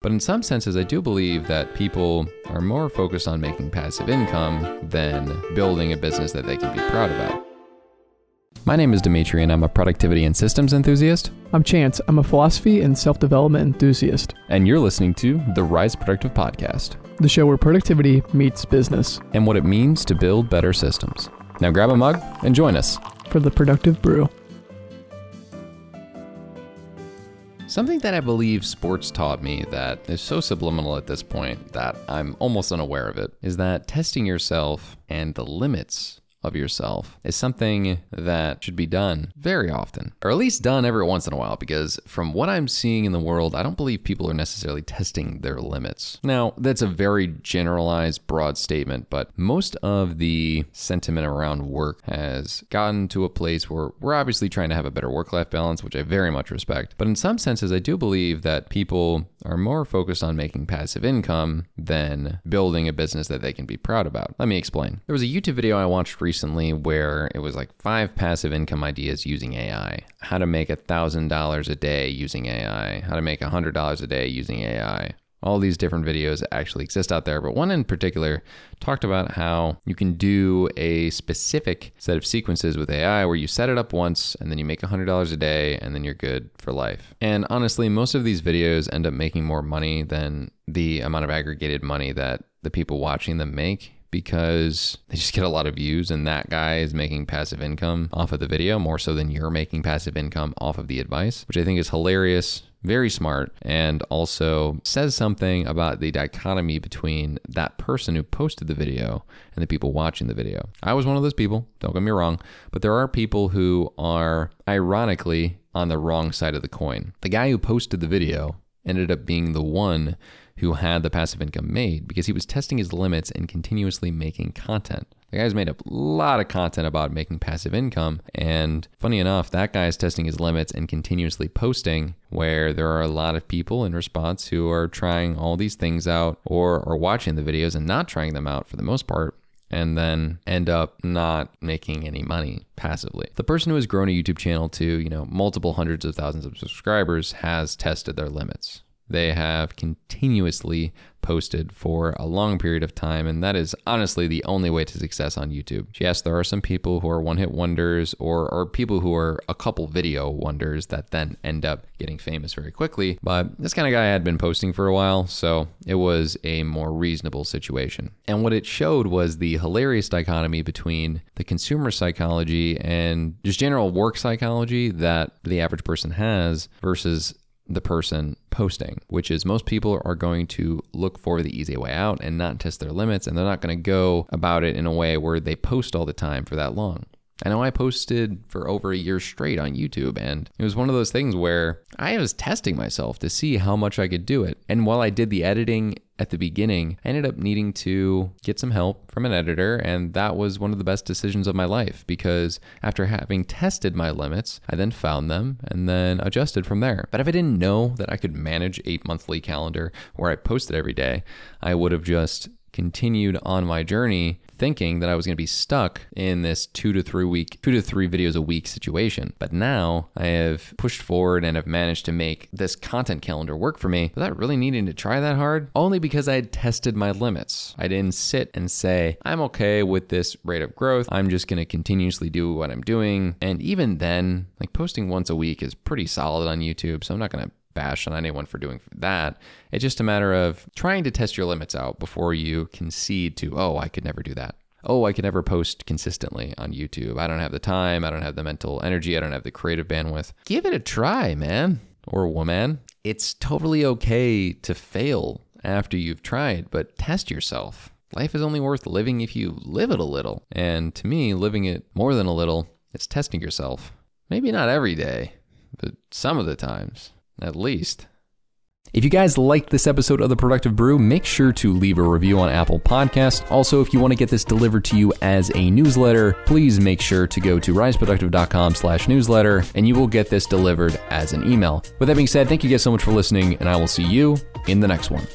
But in some senses, I do believe that people are more focused on making passive income than building a business that they can be proud about. My name is Demetri, and I'm a productivity and systems enthusiast. I'm Chance. I'm a philosophy and self development enthusiast. And you're listening to the Rise Productive Podcast, the show where productivity meets business and what it means to build better systems. Now grab a mug and join us for the Productive Brew. Something that I believe sports taught me that is so subliminal at this point that I'm almost unaware of it is that testing yourself and the limits of yourself is something that should be done very often, or at least done every once in a while, because from what I'm seeing in the world, I don't believe people are necessarily testing their limits. Now, that's a very generalized, broad statement, but most of the sentiment around work has gotten to a place where we're obviously trying to have a better work life balance, which I very much respect. But in some senses, I do believe that people are more focused on making passive income than building a business that they can be proud about. Let me explain. There was a YouTube video I watched recently where it was like five passive income ideas using AI. How to make $1,000 a day using AI. How to make $100 a day using AI all these different videos actually exist out there, but one in particular talked about how you can do a specific set of sequences with AI where you set it up once and then you make $100 a day and then you're good for life. And honestly, most of these videos end up making more money than the amount of aggregated money that the people watching them make because they just get a lot of views and that guy is making passive income off of the video more so than you're making passive income off of the advice, which I think is hilarious very smart, and also says something about the dichotomy between that person who posted the video and the people watching the video. I was one of those people, don't get me wrong, but there are people who are ironically on the wrong side of the coin. The guy who posted the video ended up being the one who had the passive income made because he was testing his limits and continuously making content. The guy's made a lot of content about making passive income. And funny enough, that guy is testing his limits and continuously posting where there are a lot of people in response who are trying all these things out or are watching the videos and not trying them out for the most part and then end up not making any money passively. The person who has grown a YouTube channel to, you know, multiple hundreds of thousands of subscribers has tested their limits. They have continuously posted for a long period of time, and that is honestly the only way to success on YouTube. Yes, there are some people who are one hit wonders or, or people who are a couple video wonders that then end up getting famous very quickly, but this kind of guy had been posting for a while, so it was a more reasonable situation. And what it showed was the hilarious dichotomy between the consumer psychology and just general work psychology that the average person has versus the person posting, which is most people are going to look for the easy way out and not test their limits, and they're not going to go about it in a way where they post all the time for that long. I know I posted for over a year straight on YouTube, and it was one of those things where I was testing myself to see how much I could do it. And while I did the editing at the beginning, I ended up needing to get some help from an editor, and that was one of the best decisions of my life because after having tested my limits, I then found them and then adjusted from there. But if I didn't know that I could manage a monthly calendar where I posted every day, I would have just continued on my journey thinking that I was going to be stuck in this two to three week, two to three videos a week situation. But now I have pushed forward and have managed to make this content calendar work for me without really needing to try that hard, only because I had tested my limits. I didn't sit and say, I'm okay with this rate of growth. I'm just going to continuously do what I'm doing. And even then, like posting once a week is pretty solid on YouTube. So I'm not going to bash on anyone for doing that. It's just a matter of trying to test your limits out before you concede to, oh, I could never do that. Oh, I could never post consistently on YouTube. I don't have the time. I don't have the mental energy. I don't have the creative bandwidth. Give it a try, man or woman. It's totally okay to fail after you've tried, but test yourself. Life is only worth living if you live it a little. And to me, living it more than a little, it's testing yourself. Maybe not every day, but some of the times at least. If you guys liked this episode of The Productive Brew, make sure to leave a review on Apple Podcast. Also, if you want to get this delivered to you as a newsletter, please make sure to go to riseproductive.com slash newsletter, and you will get this delivered as an email. With that being said, thank you guys so much for listening, and I will see you in the next one.